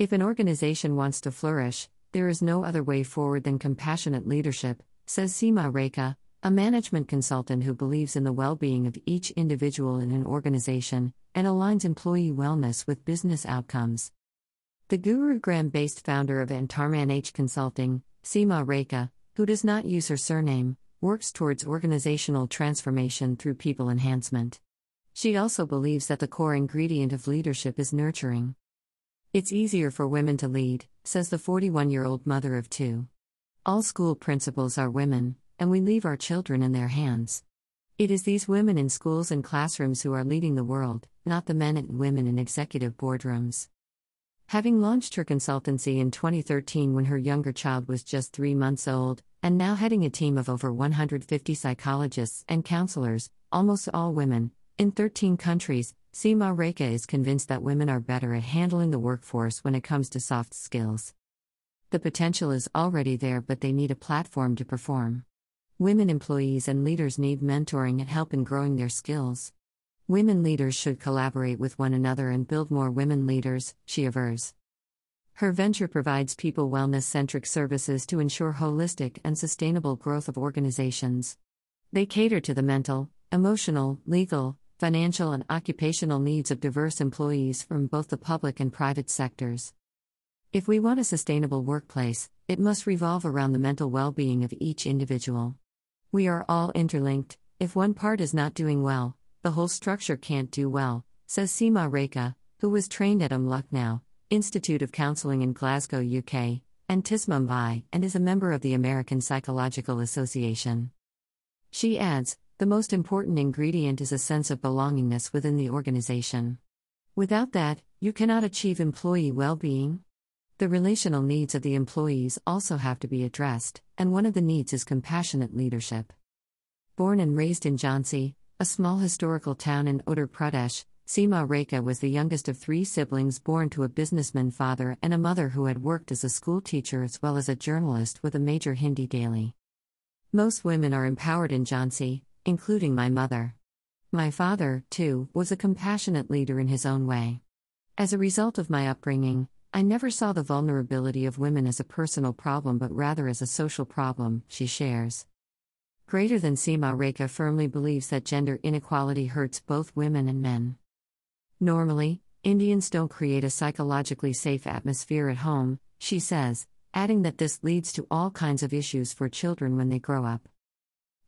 If an organization wants to flourish, there is no other way forward than compassionate leadership, says Seema Rekha, a management consultant who believes in the well being of each individual in an organization and aligns employee wellness with business outcomes. The Gurugram based founder of Antarmanh Consulting, Seema Rekha, who does not use her surname, works towards organizational transformation through people enhancement. She also believes that the core ingredient of leadership is nurturing. It's easier for women to lead, says the 41 year old mother of two. All school principals are women, and we leave our children in their hands. It is these women in schools and classrooms who are leading the world, not the men and women in executive boardrooms. Having launched her consultancy in 2013 when her younger child was just three months old, and now heading a team of over 150 psychologists and counselors, almost all women, in 13 countries, Seema Rekha is convinced that women are better at handling the workforce when it comes to soft skills. The potential is already there, but they need a platform to perform. Women employees and leaders need mentoring and help in growing their skills. Women leaders should collaborate with one another and build more women leaders, she avers. Her venture provides people wellness centric services to ensure holistic and sustainable growth of organizations. They cater to the mental, emotional, legal, financial, and occupational needs of diverse employees from both the public and private sectors. If we want a sustainable workplace, it must revolve around the mental well being of each individual. We are all interlinked. If one part is not doing well, the whole structure can't do well, says Seema Rekha, who was trained at UM Institute of Counselling in Glasgow, UK, and TISS Mumbai, and is a member of the American Psychological Association. She adds, the most important ingredient is a sense of belongingness within the organization. Without that, you cannot achieve employee well being. The relational needs of the employees also have to be addressed, and one of the needs is compassionate leadership. Born and raised in Jhansi, a small historical town in Uttar Pradesh, Seema Rekha was the youngest of three siblings born to a businessman father and a mother who had worked as a school teacher as well as a journalist with a major Hindi daily. Most women are empowered in Jhansi, including my mother. My father, too, was a compassionate leader in his own way. As a result of my upbringing, I never saw the vulnerability of women as a personal problem but rather as a social problem, she shares. Greater than Seema Rekha firmly believes that gender inequality hurts both women and men. Normally, Indians don't create a psychologically safe atmosphere at home, she says, adding that this leads to all kinds of issues for children when they grow up.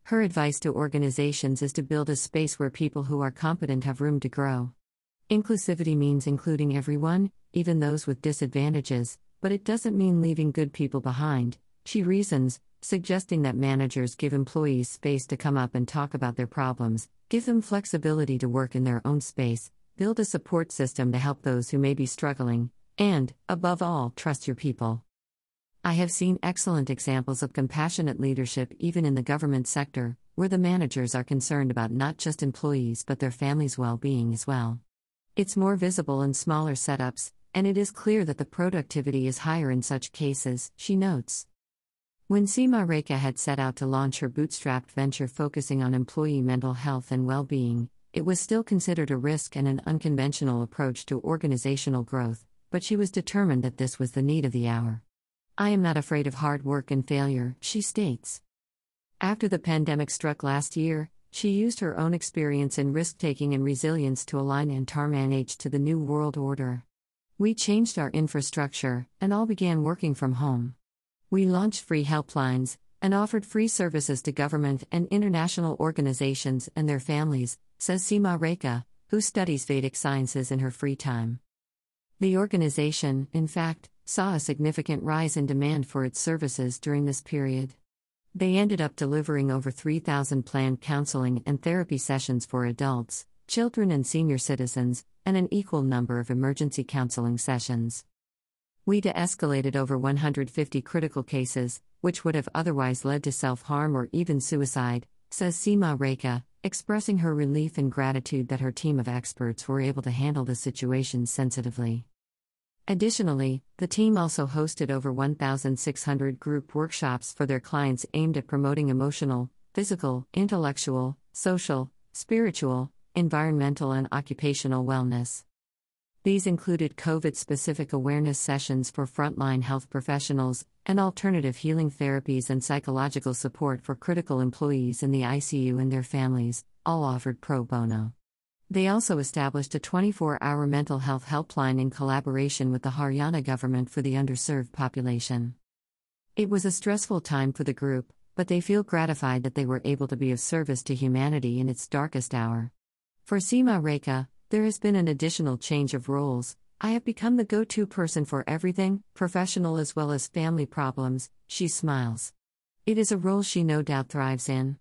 Her advice to organizations is to build a space where people who are competent have room to grow. Inclusivity means including everyone, even those with disadvantages, but it doesn't mean leaving good people behind, she reasons, suggesting that managers give employees space to come up and talk about their problems, give them flexibility to work in their own space, build a support system to help those who may be struggling, and, above all, trust your people. I have seen excellent examples of compassionate leadership even in the government sector, where the managers are concerned about not just employees but their families' well being as well. It's more visible in smaller setups, and it is clear that the productivity is higher in such cases, she notes. When Seema Rekha had set out to launch her bootstrapped venture focusing on employee mental health and well being, it was still considered a risk and an unconventional approach to organizational growth, but she was determined that this was the need of the hour. I am not afraid of hard work and failure, she states. After the pandemic struck last year, she used her own experience in risk taking and resilience to align Antarmanh to the New World Order. We changed our infrastructure, and all began working from home. We launched free helplines and offered free services to government and international organizations and their families, says Seema Rekha, who studies Vedic sciences in her free time. The organization, in fact, saw a significant rise in demand for its services during this period. They ended up delivering over 3,000 planned counseling and therapy sessions for adults, children, and senior citizens, and an equal number of emergency counseling sessions. We de escalated over 150 critical cases, which would have otherwise led to self harm or even suicide, says Seema Rekha, expressing her relief and gratitude that her team of experts were able to handle the situation sensitively. Additionally, the team also hosted over 1,600 group workshops for their clients aimed at promoting emotional, physical, intellectual, social, spiritual, environmental, and occupational wellness. These included COVID specific awareness sessions for frontline health professionals, and alternative healing therapies and psychological support for critical employees in the ICU and their families, all offered pro bono. They also established a 24 hour mental health helpline in collaboration with the Haryana government for the underserved population. It was a stressful time for the group, but they feel gratified that they were able to be of service to humanity in its darkest hour. For Seema Rekha, there has been an additional change of roles. I have become the go to person for everything, professional as well as family problems, she smiles. It is a role she no doubt thrives in.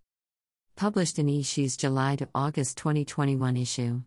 Published in eShe's July to August 2021 issue.